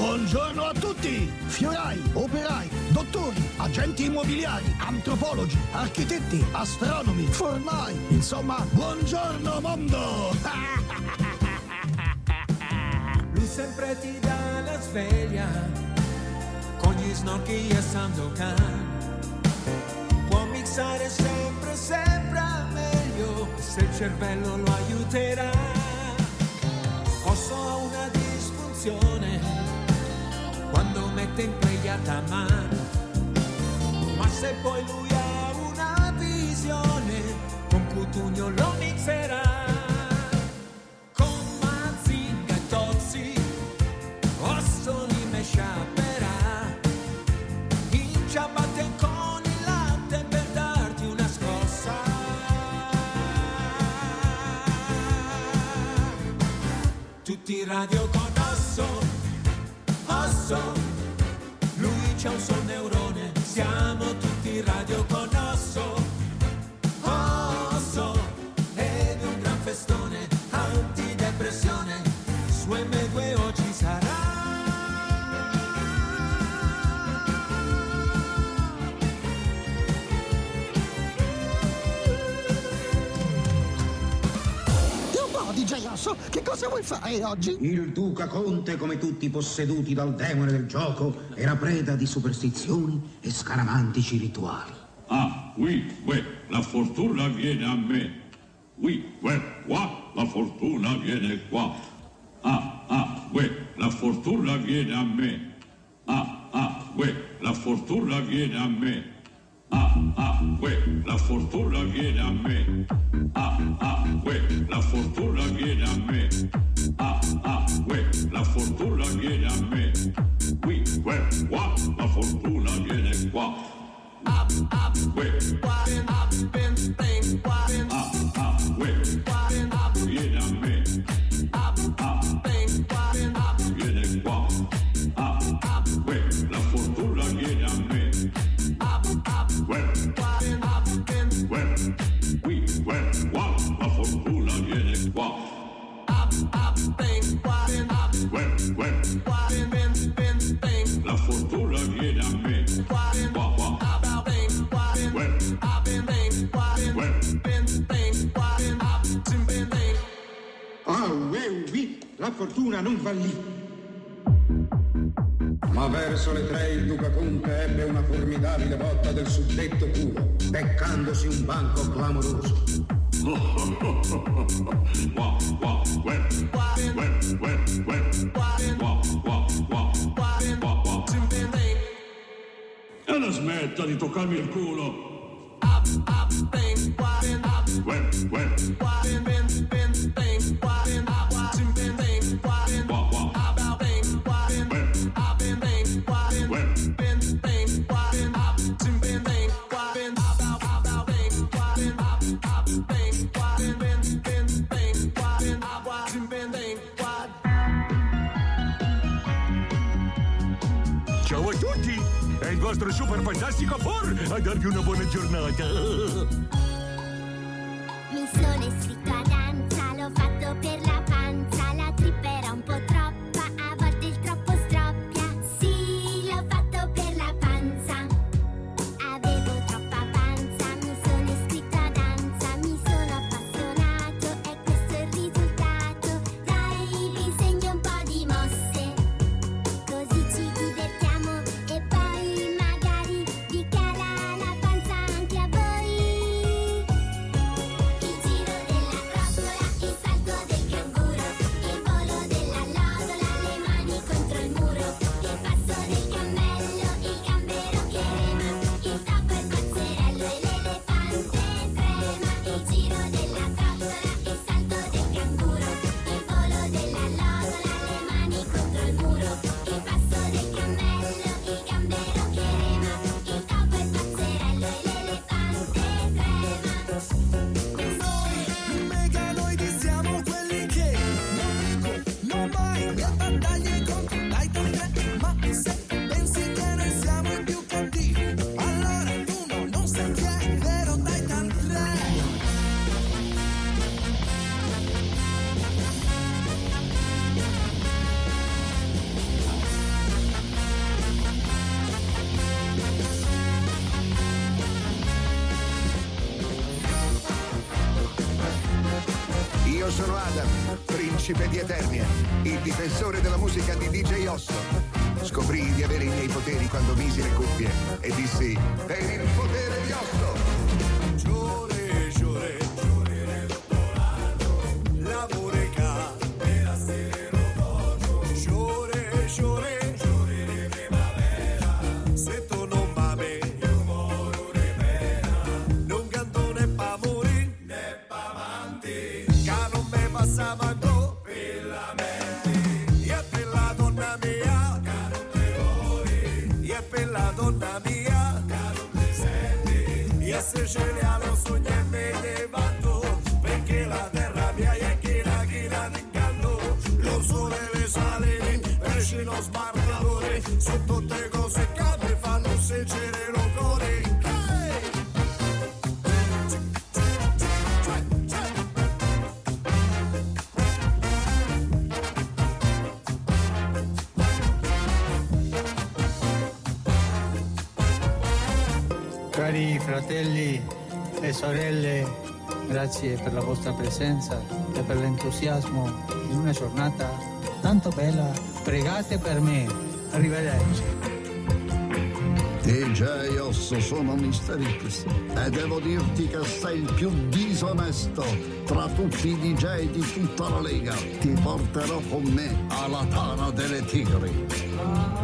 Buongiorno a tutti! Fiorai, operai, dottori, agenti immobiliari, antropologi, architetti, astronomi, formai, insomma, buongiorno mondo! Lui sempre ti dà la sveglia con gli snorchi e Sandokan. Può mixare sempre, sempre meglio se il cervello lo aiuterà. Posso una disfunzione quando mette in play a mano. Ma se poi lui ha una visione, con Cutugno lo mixerà. Con Mazinga e Tozzi, Ossoli me sciaperà. In ciabatte con il latte per darti una scossa. Tutti radio con Lui c'ha Osso, che cosa vuoi fare oggi? Il duca Conte, come tutti posseduti dal demone del gioco, era preda di superstizioni e scaramantici rituali. Ah, oui, ouais, la fortuna viene a me. Oui, ouais, qua, la fortuna viene qua. Ah, ah, ouais, la fortuna viene a me. Ah, ah, ouais, la fortuna viene a me. Ah, ah, ouais, la fortuna viene a me. Ah, ah, ouais, la fortuna viene a me. Ah, ah, ouais, la fortuna viene a me. Oui, ouais, qua, la fortuna viene qua. Ah, ah, ouais, ah, ah, ouais, viene a la fortuna non va lì. Ma verso le tre il duca Conte ebbe una formidabile botta del suddetto puro, beccandosi un banco clamoroso. Qua, qua, ouais, ouais, ouais, ouais, qua, qua, qua, qua, qua. E la smetta di toccarmi il culo. Ouais, ouais, qua, È il vostro super fantastico For a darvi una buona giornata. Mi sono iscritto Io sono Adam, principe di Eternia, il difensore della musica di DJ Osso quando misi le cuffie e dissi per il potere di Otto grazie per la vostra presenza e per l'entusiasmo in una giornata tanto bella. Pregate per me. Arrivederci. DJ Osso sono Mister X e devo dirti che sei il più disonesto tra tutti i DJ di tutta la Lega. Ti porterò con me alla tana delle tigri.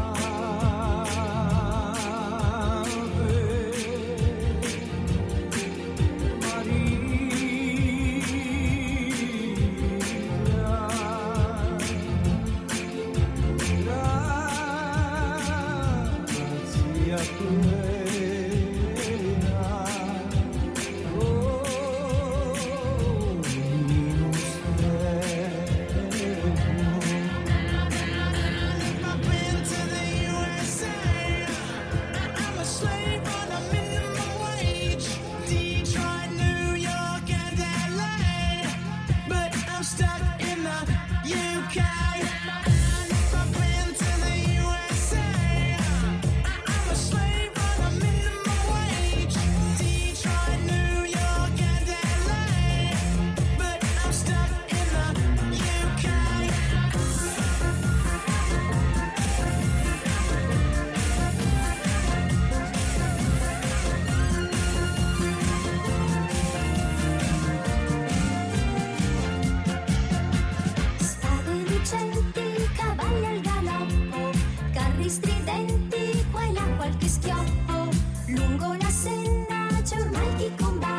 faccio ormai chi combatte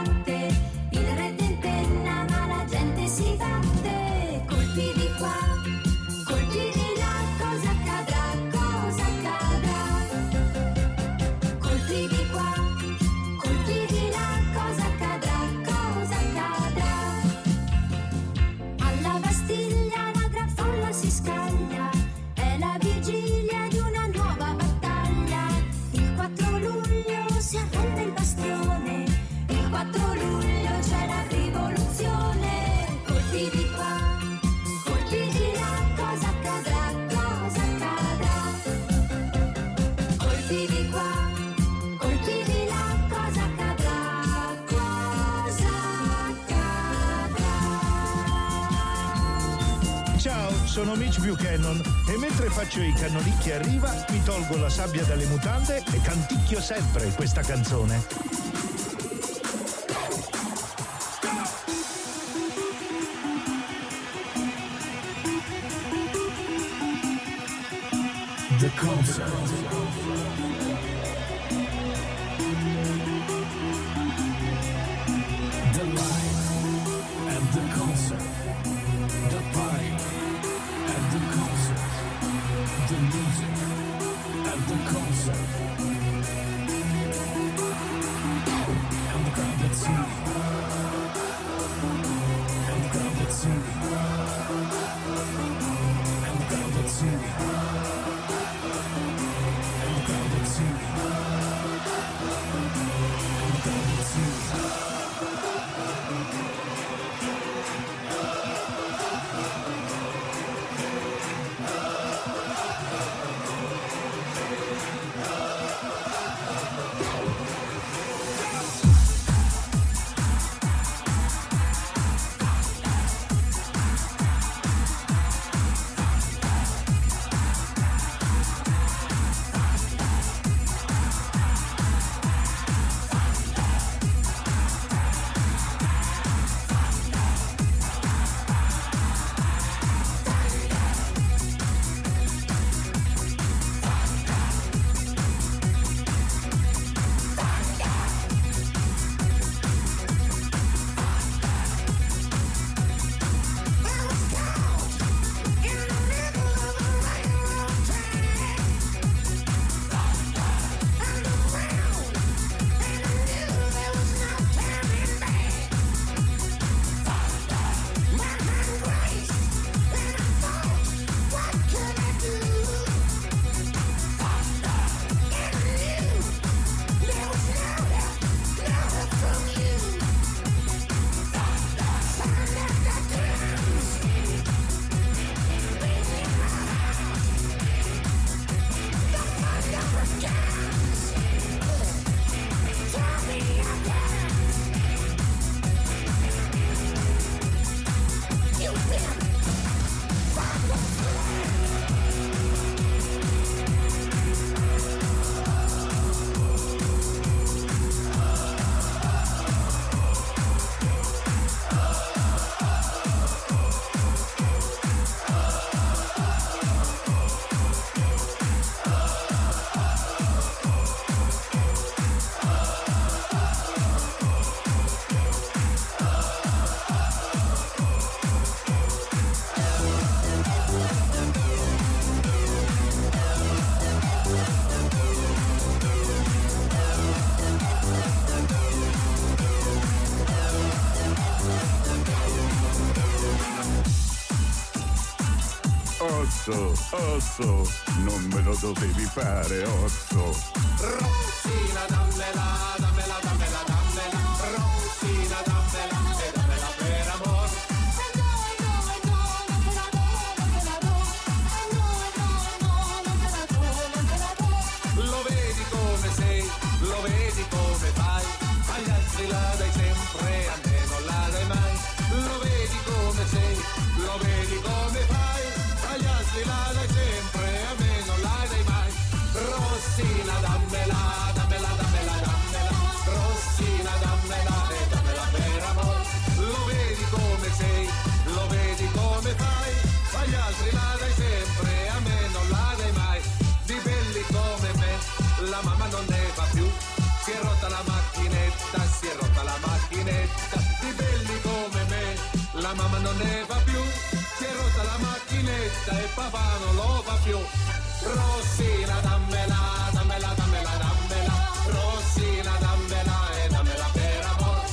sono Mitch Buchanan e mentre faccio i cannonicchi a riva mi tolgo la sabbia dalle mutande e canticchio sempre questa canzone. The concert. see me. Osso, non me lo dovevi fare, osso. Dammela, dammela, macchinetta e papà non lo fa più. Rossina, dammela, dammela, dammela, dammela. Rossina, dammela e dammela per amor.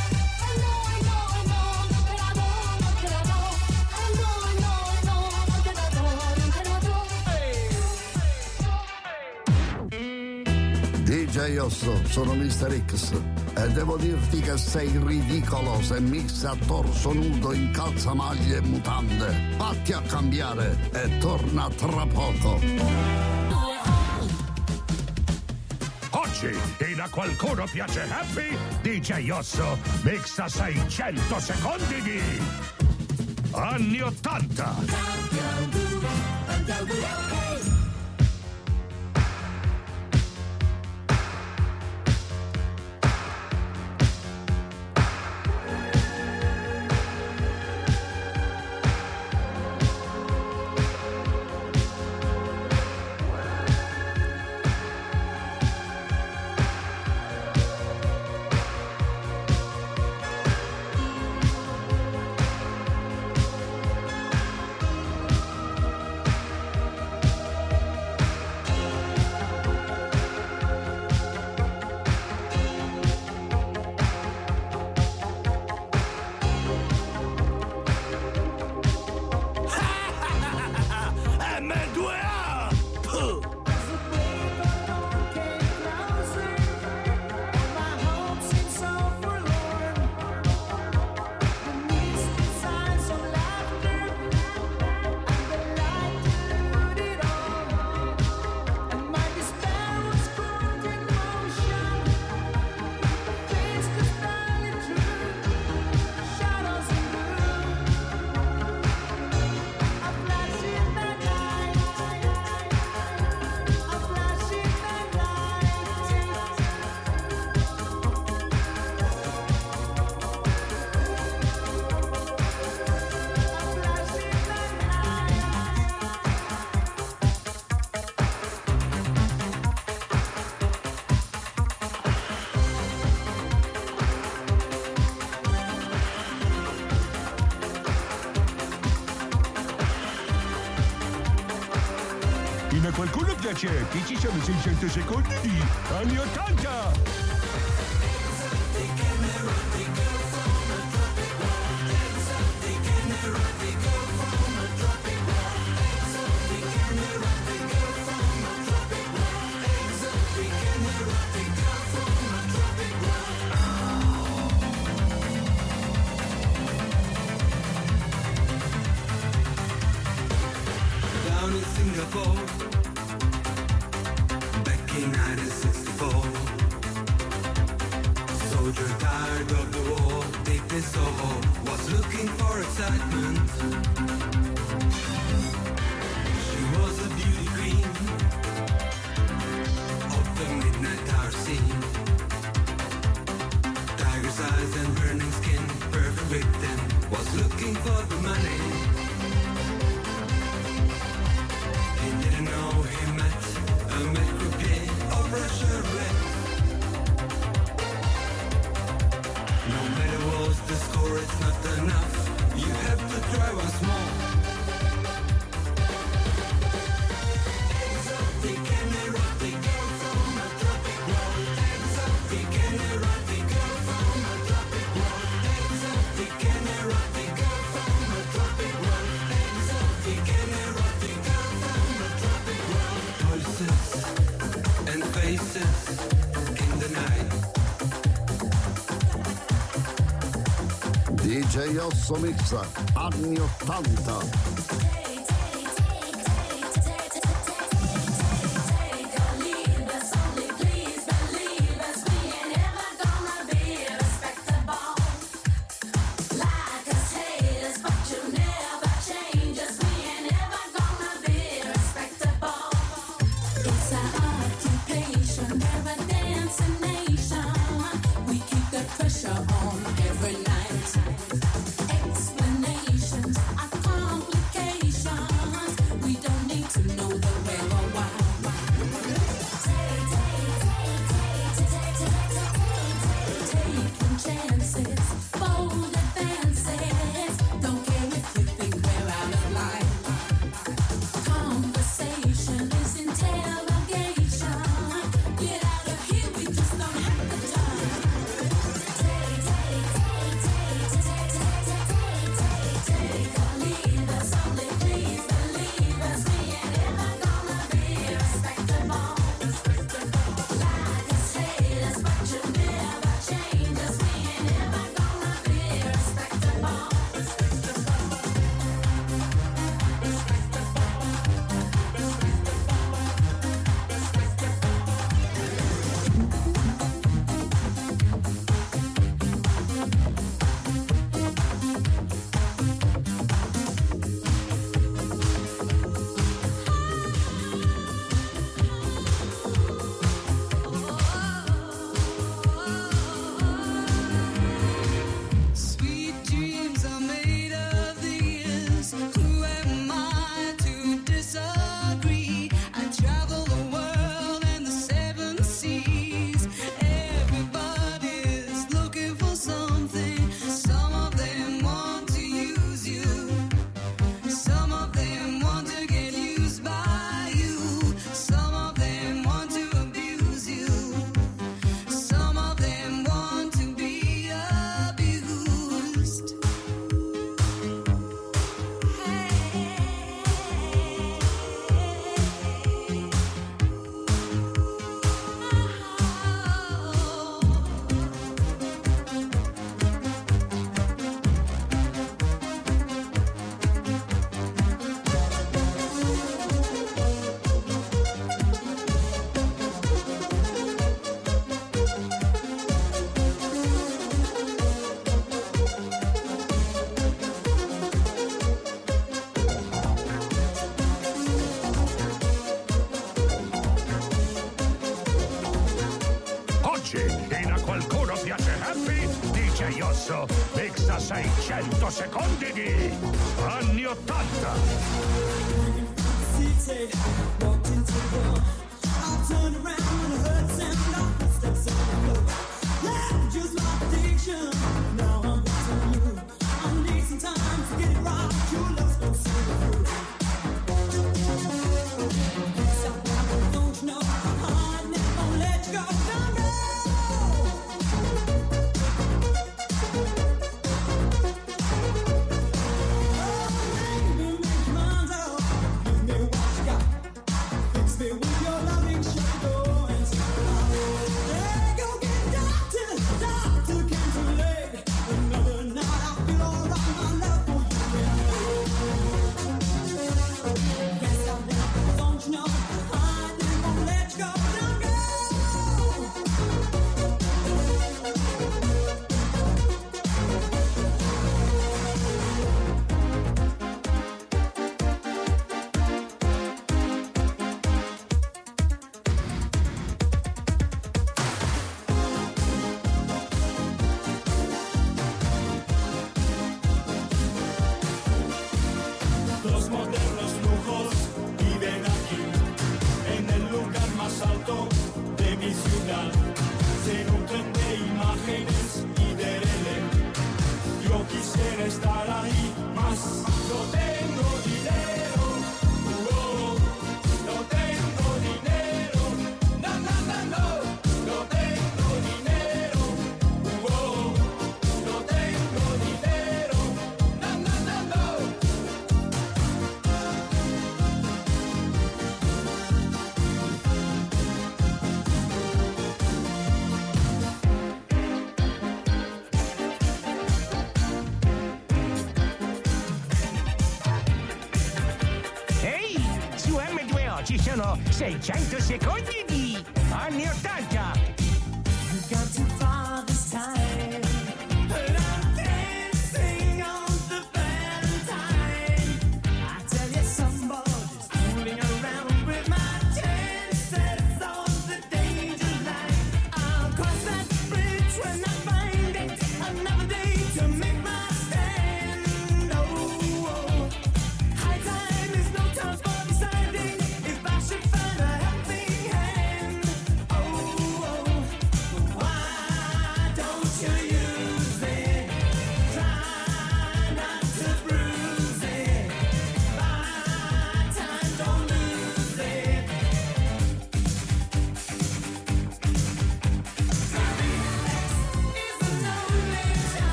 DJ Osso, sono Mr. X e devo dirti che sei ridicolo se missa a torso nudo in calzamaglie e mutande. Fatti a cambiare e torna tra poco. Oggi, in A Qualcuno Piace Happy, DJ Osso mixa 600 secondi di... Anni 80! M2A! Ci sono 600 secondi di Anni 80! Down in Singapore, excitement. She was a beauty queen of the midnight hour scene. Tiger's eyes and burning skin, perfect victim, was looking for the money. drive us more. Mezzo Mix, anni 80. pezzo mixa 600 secondi di anni 80. ちゃいちゃいとしてこい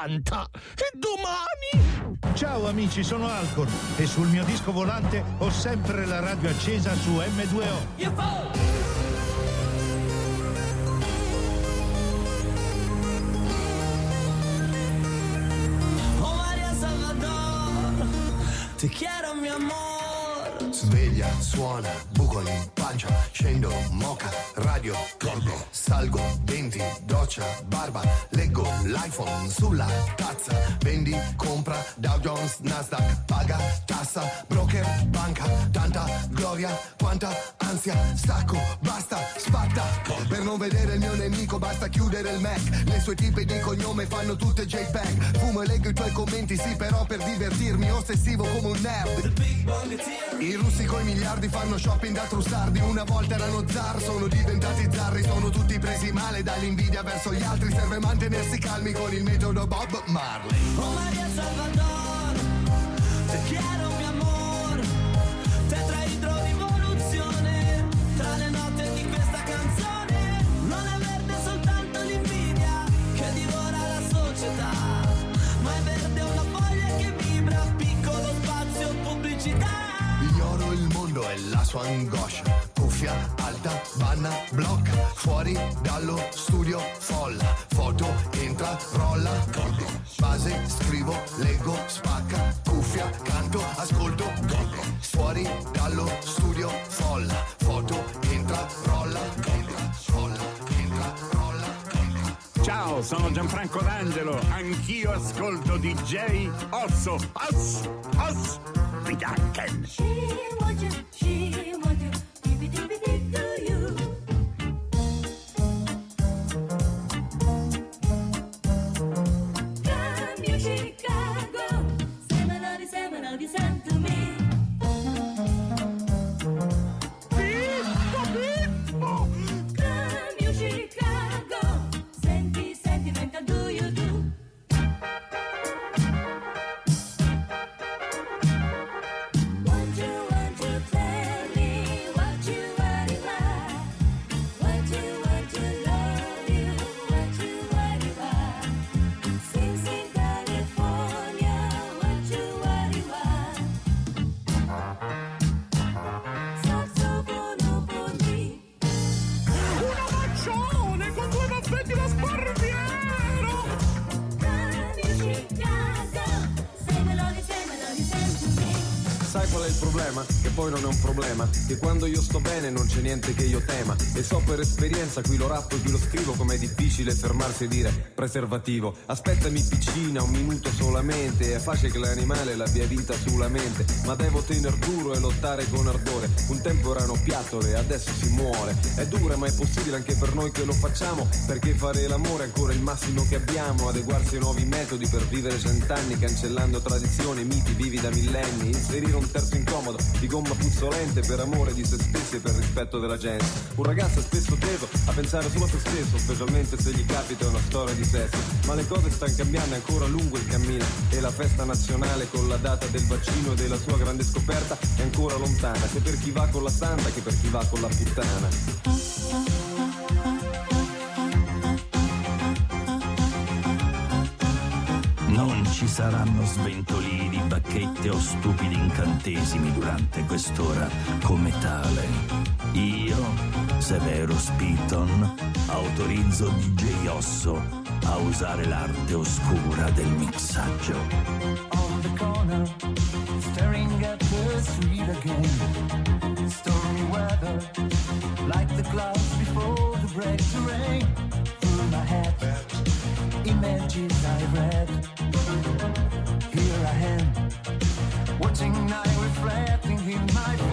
80 e domani... Ciao amici, sono Alcor e sul mio disco volante ho sempre la radio accesa su M2O. Oh Maria Salvador, te quiero mi amor. Sveglia, suona, buco in pancia, scendo, moca, radio, corro, salgo, denti, doccia, barba, leggo l'iPhone sulla tazza, vendi, compra, Dow Jones, Nasdaq, paga, tassa, broker, banca, tanta gloria, quanta ansia, stacco, basta, spatta, per non vedere il mio nemico basta chiudere il Mac, le sue tipe di cognome fanno tutte JPEG, fumo e leggo i tuoi commenti, sì però per divertirmi, ossessivo come un nerd. I russi coi miliardi fanno shopping da trussardi. Una volta erano zar, sono diventati zarri Sono tutti presi male dall'invidia verso gli altri. Serve mantenersi calmi con il metodo Bob Marley Oh Maria Salvador, te quiero mi amor. Tetraidro rivoluzione, tra le note di questa canzone. Non è verde soltanto l'invidia che divora la società, ma è verde una foglia che vibra, piccolo spazio pubblicità. Ignoro il mondo e la sua angoscia Cuffia alta, banna, blocca Fuori dallo studio folla Foto, entra, rolla Corro, base, scrivo, leggo, spacca Cuffia, canto, ascolto Corro, fuori dallo studio folla Foto, entra, rolla Entra, folla, entra, rolla Ciao, sono Gianfranco D'Angelo. Anch'io ascolto DJ Osso. Oss, Oss, Bianchen. Cambio poi non è un problema. Che quando io sto bene non c'è niente che io tema. E so per esperienza, qui lo rappo e qui lo scrivo, com'è difficile fermarsi e dire preservativo. Aspettami piccina, un minuto solamente. È facile che l'animale l'abbia vinta sulla mente. Ma devo tener duro e lottare con ardore. Un tempo erano piattole, adesso si muore. È dura, ma è possibile anche per noi che lo facciamo. Perché fare l'amore è ancora il massimo che abbiamo. Adeguarsi ai nuovi metodi per vivere cent'anni, cancellando tradizioni, miti vivi da millenni. Inserire un terzo incomodo di gomma puzzolente per amore di se stessi e per rispetto della gente. Un ragazzo è spesso teso a pensare solo a se stesso, specialmente se gli capita una storia di sesso. Ma le cose stanno cambiando, è ancora lungo il cammino e la festa nazionale con la data del vaccino e della sua grande scoperta è ancora lontana, sia per chi va con la santa che per chi va con la puttana. Non ci saranno sventolini, bacchette o stupidi incantesimi durante quest'ora come tale. Io, Severo Spiton, autorizzo DJ Osso a usare l'arte oscura del mixaggio. on the corner, staring at the street again. Stormy weather, like the clouds before the break to rain. Through my head, images I read. My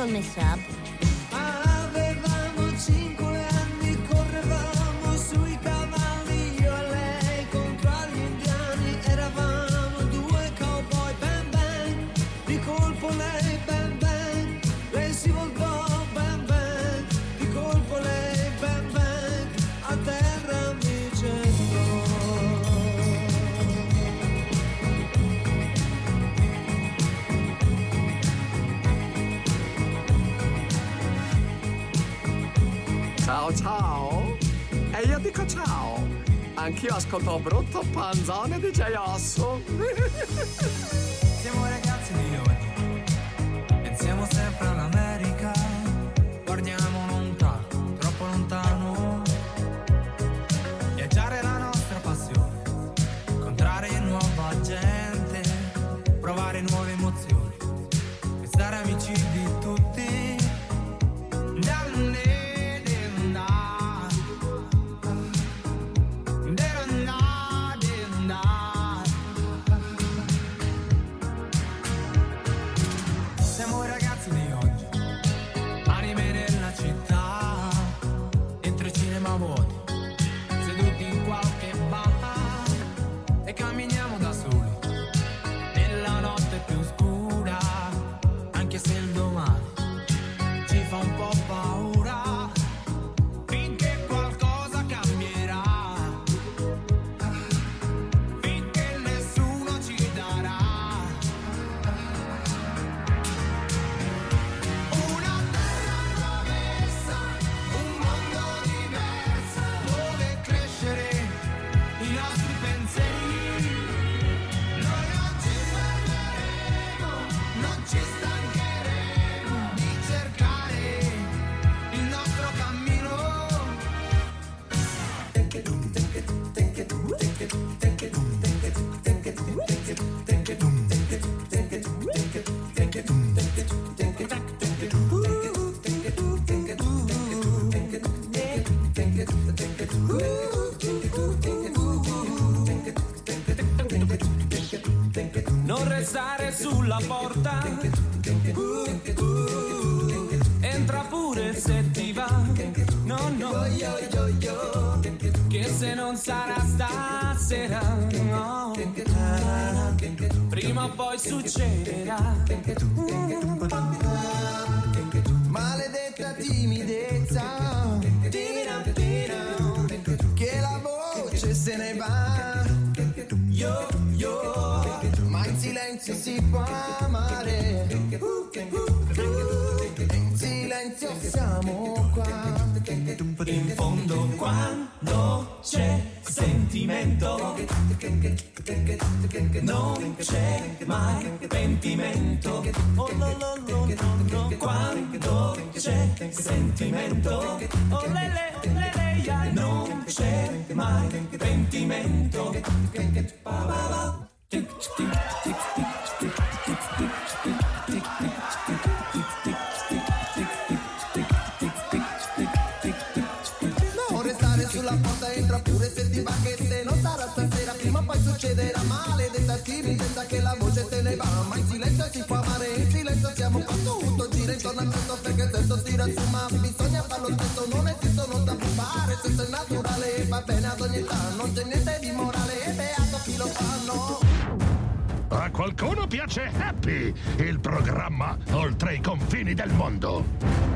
Osso, vai col Ascolto brutto panzone di J. Osso! silenzio siamo qua. In fondo quando c'è sentimento non c'è mai pentimento. Oh, no, no, no, no, no. Quando c'è sentimento oh, le, le, le, le, ya. non c'è mai pentimento. Ba, ba, ba. Tic, tic, tic, tic, tic, tic, tic, sulla porta, entra pure se ti va che se non sarà stasera, prima o poi succederà male. Tentativi senza che la voce te ne va, ma in silenzio si può amare, in silenzio siamo qua tutto gira intorno al tutto perché il senso si riassuma, bisogna farlo stesso, non esistono da fare, senso è naturale e va bene ad ogni età, non c'è niente di morale e beato chi lo fanno. A qualcuno piace Happy, il programma oltre i confini del mondo.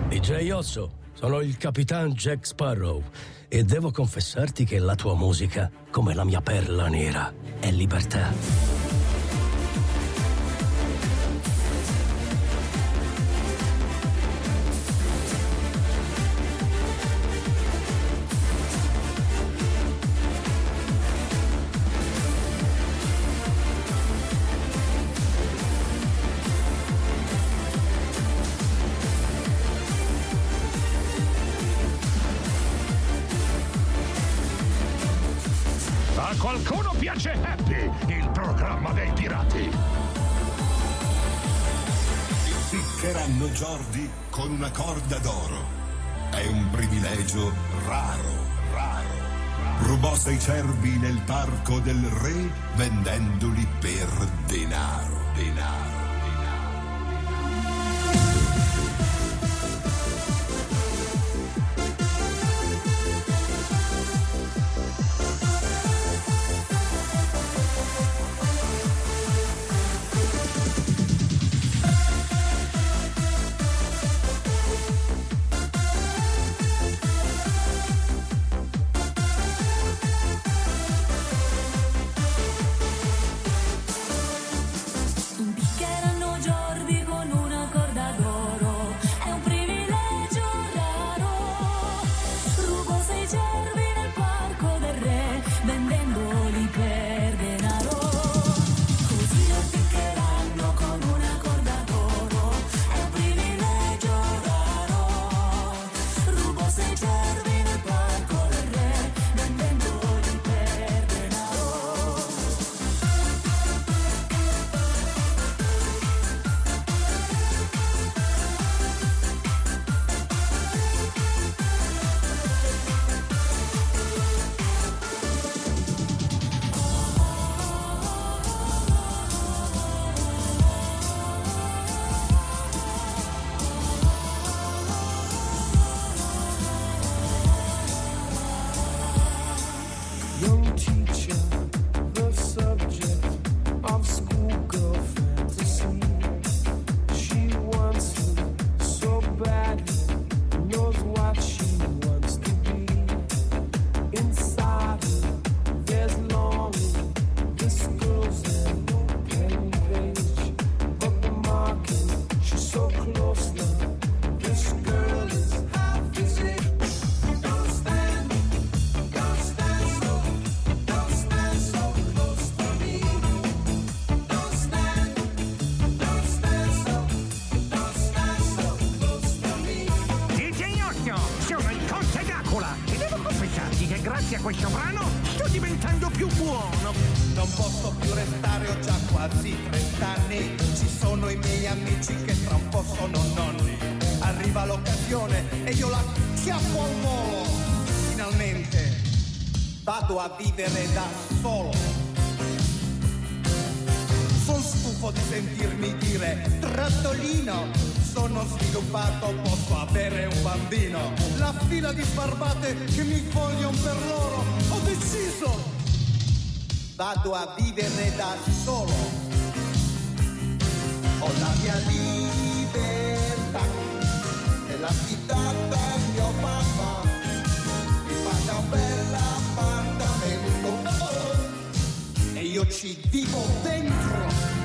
DJ Osso, sono il capitan Jack Sparrow e devo confessarti che la tua musica, come la mia perla nera, è libertà. Qualcuno piace Happy, il programma dei pirati. Piccheranno Jordi con una corda d'oro. È un privilegio raro, raro. Rubò sei cervi nel parco del re vendendoli per denaro, denaro. Io ci vivo dentro.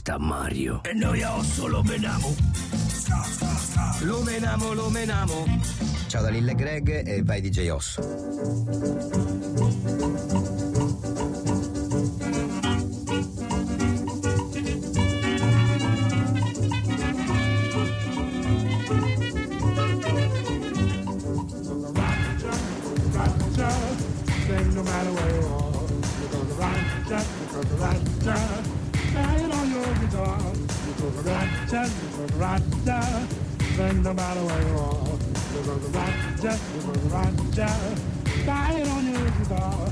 sta Mario. E noi a Osso lo menamo. Lo menamo, lo menamo. Ciao da Lille Greg e vai DJ Osso. just a roger. Dying on your guitar.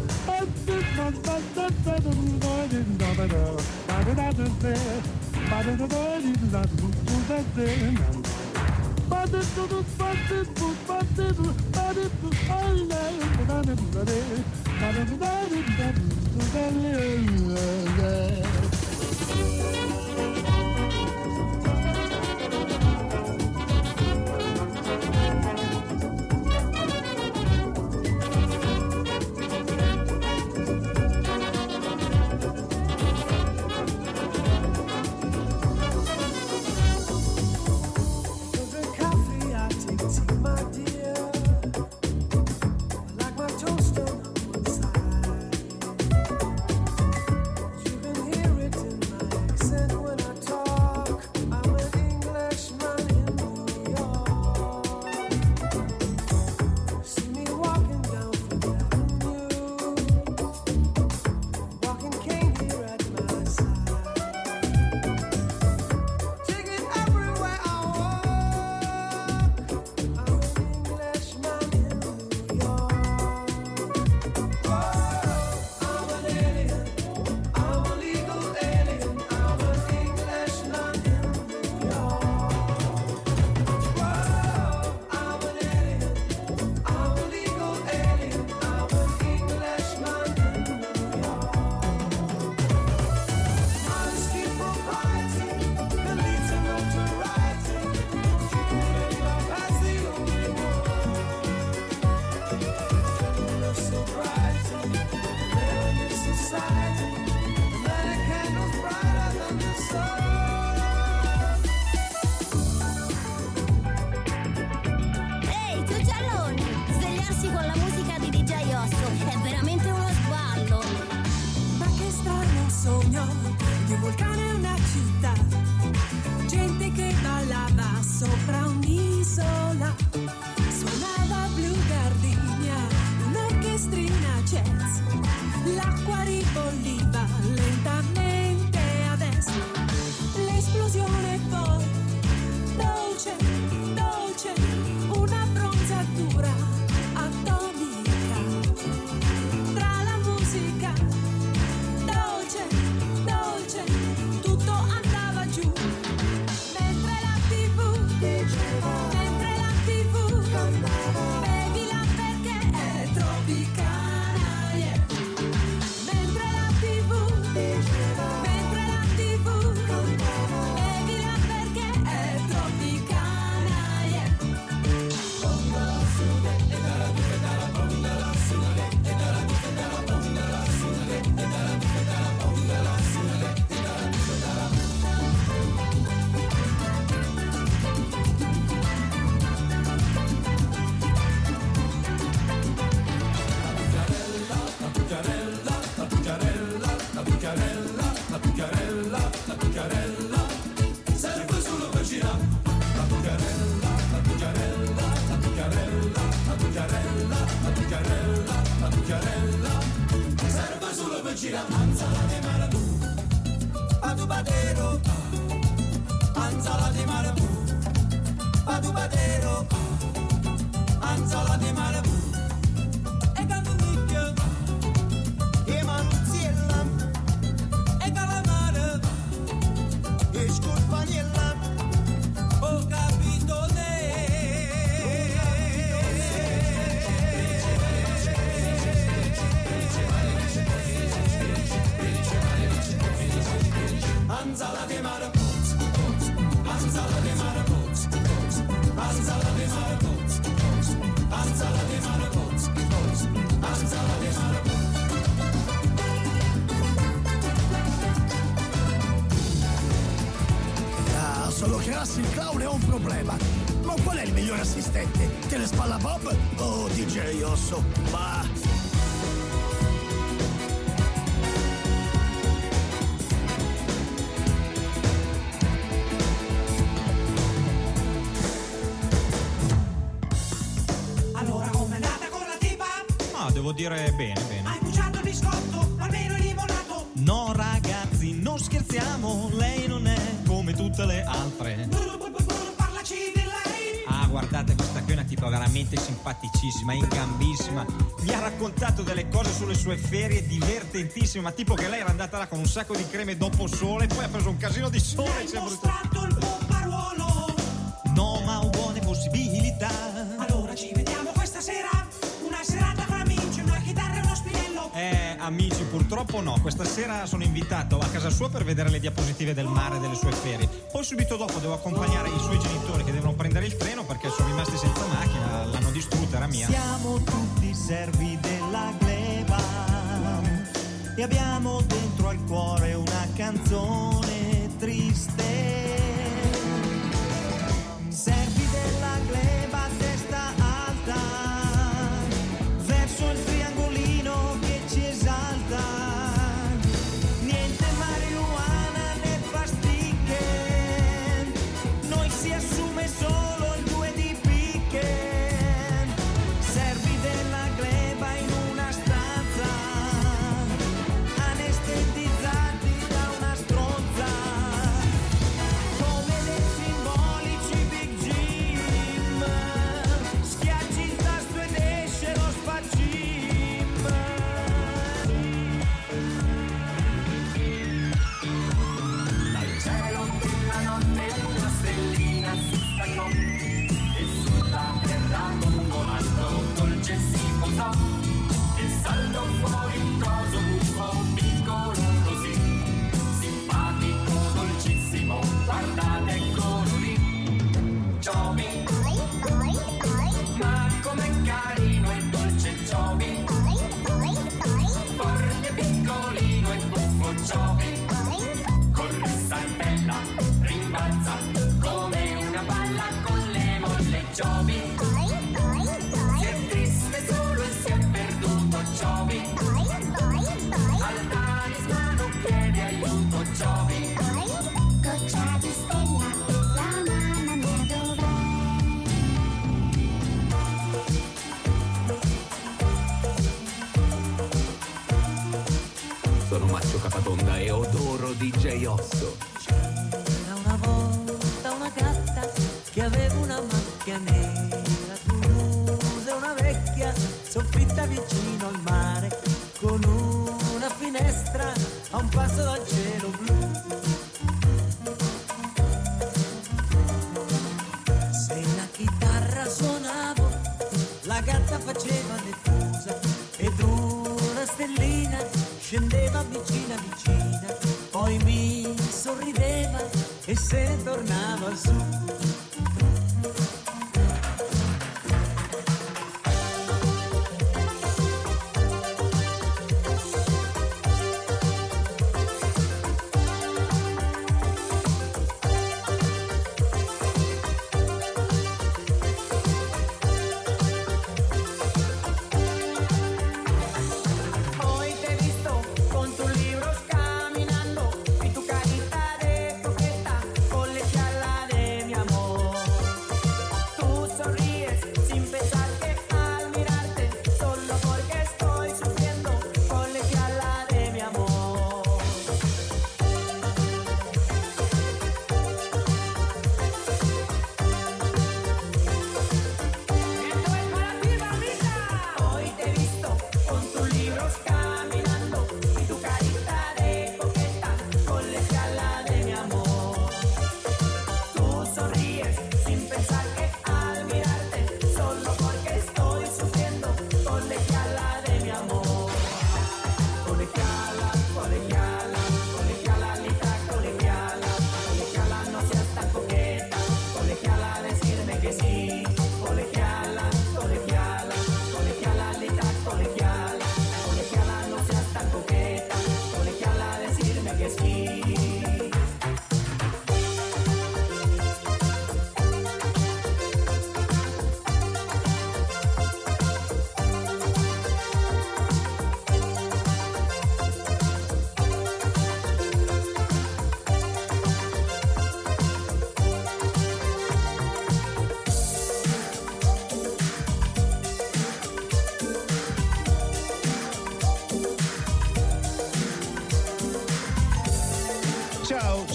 dire bene, bene. Hai bruciato il biscotto, almeno il limonato. No, ragazzi, non scherziamo, lei non è come tutte le altre. Parlaci di lei. Ah, guardate, questa qui è una tipa veramente simpaticissima, in gambissima. Mi ha raccontato delle cose sulle sue ferie divertentissime, ma tipo che lei era andata là con un sacco di creme dopo sole, poi ha preso un casino di sole. Mi hai cioè, mostrato il bombaruolo amici purtroppo no. Questa sera sono invitato a casa sua per vedere le diapositive del mare e delle sue ferie. Poi subito dopo devo accompagnare i suoi genitori che devono prendere il treno perché sono rimasti senza macchina, l'hanno distrutta, era mia. Siamo tutti servi della gleba e abbiamo dentro al cuore una canzone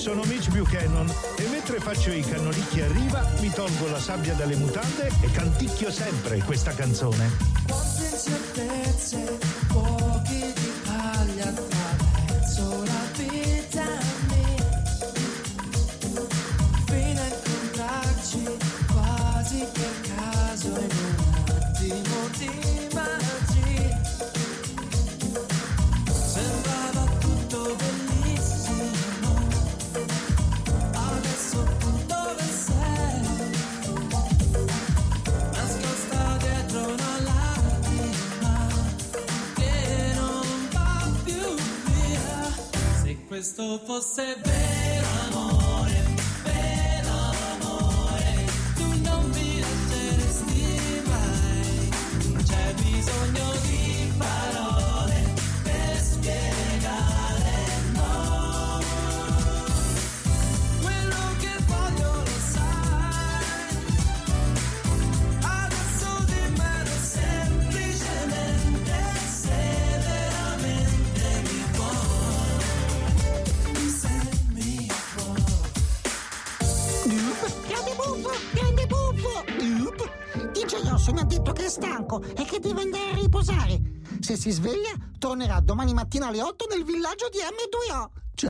sono Mitch Buchanan e mentre faccio i cannolicchi a riva mi tolgo la sabbia dalle mutande e canticchio sempre questa canzone. Quante incertezze, pochi di paglia attraverso la vita mia Fino a incontrarci quasi per caso in un attimo di Se questo si sveglia, tornerà domani mattina alle 8 nel villaggio di M2O.